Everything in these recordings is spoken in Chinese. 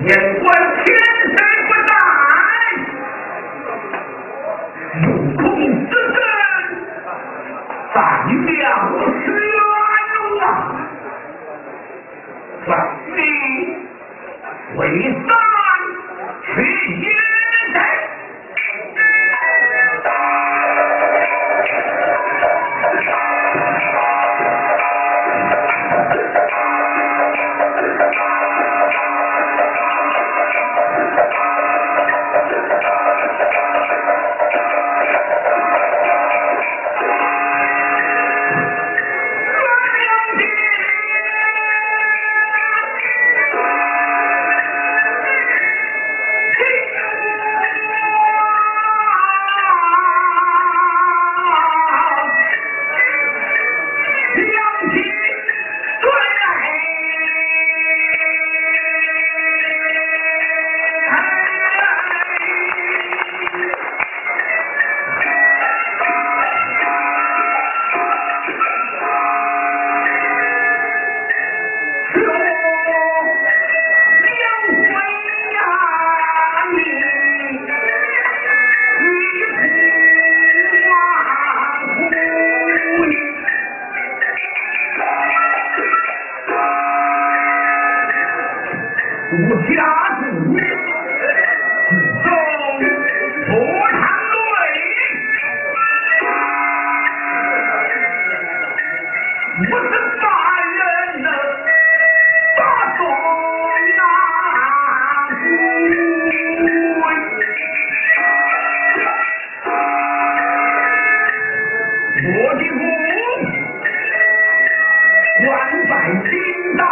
眼观天时不在有空之争在两啊往里为三去我的父，宛在今朝。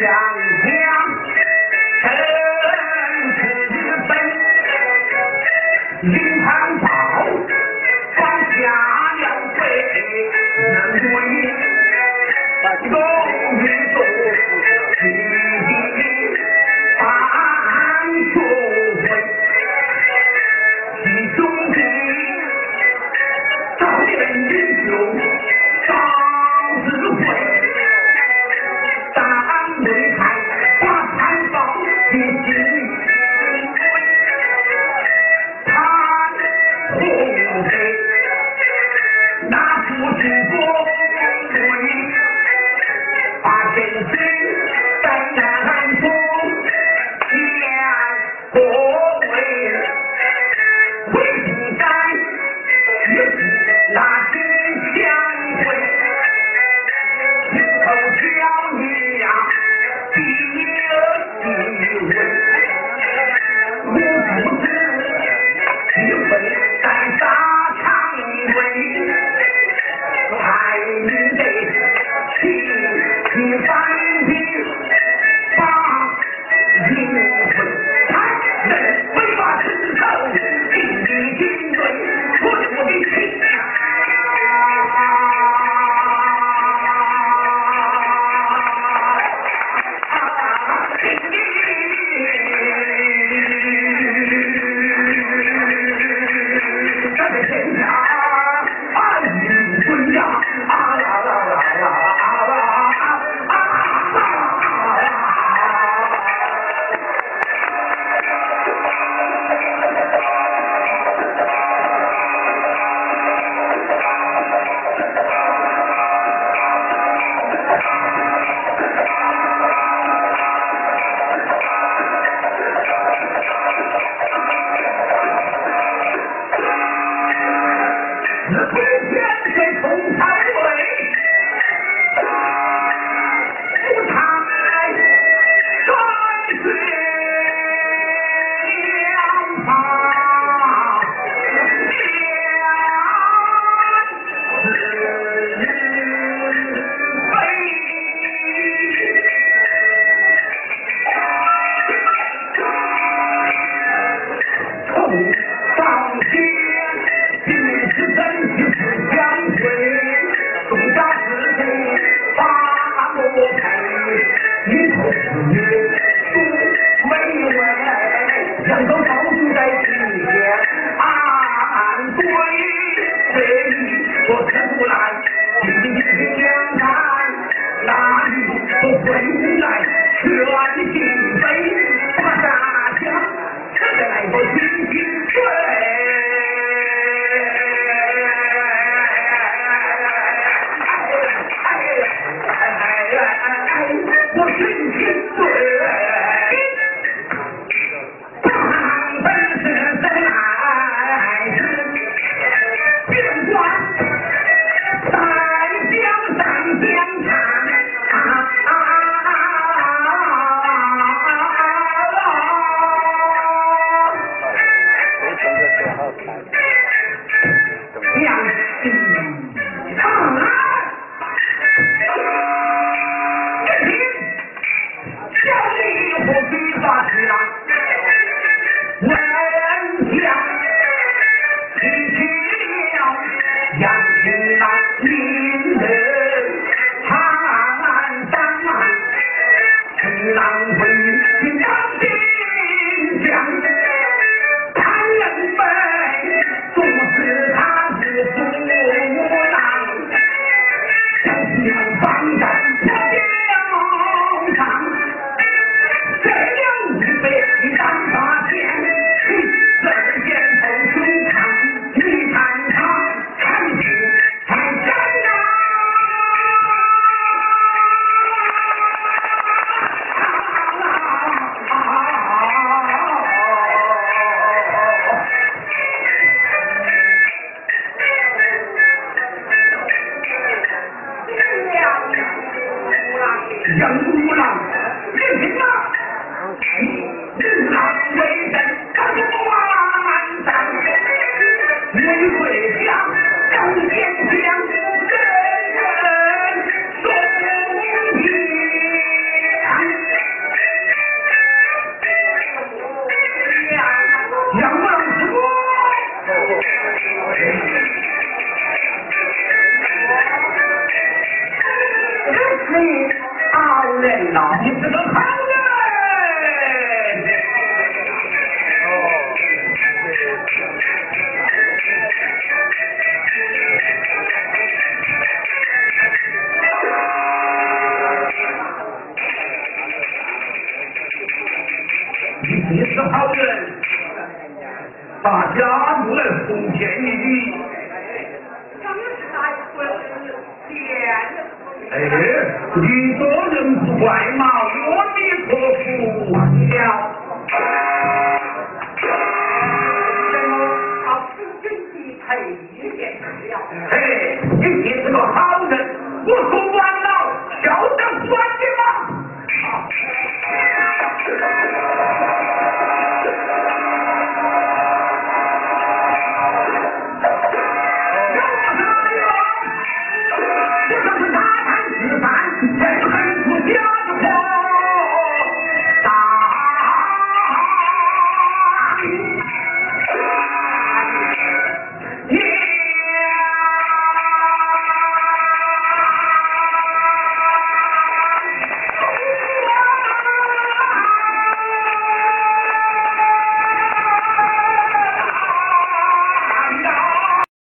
ideal find his 都投递在西天安归我最霸气我任武郎任凭生任他为人耿不安当为国家仗剑将身作硬哎你做人不怪嘛我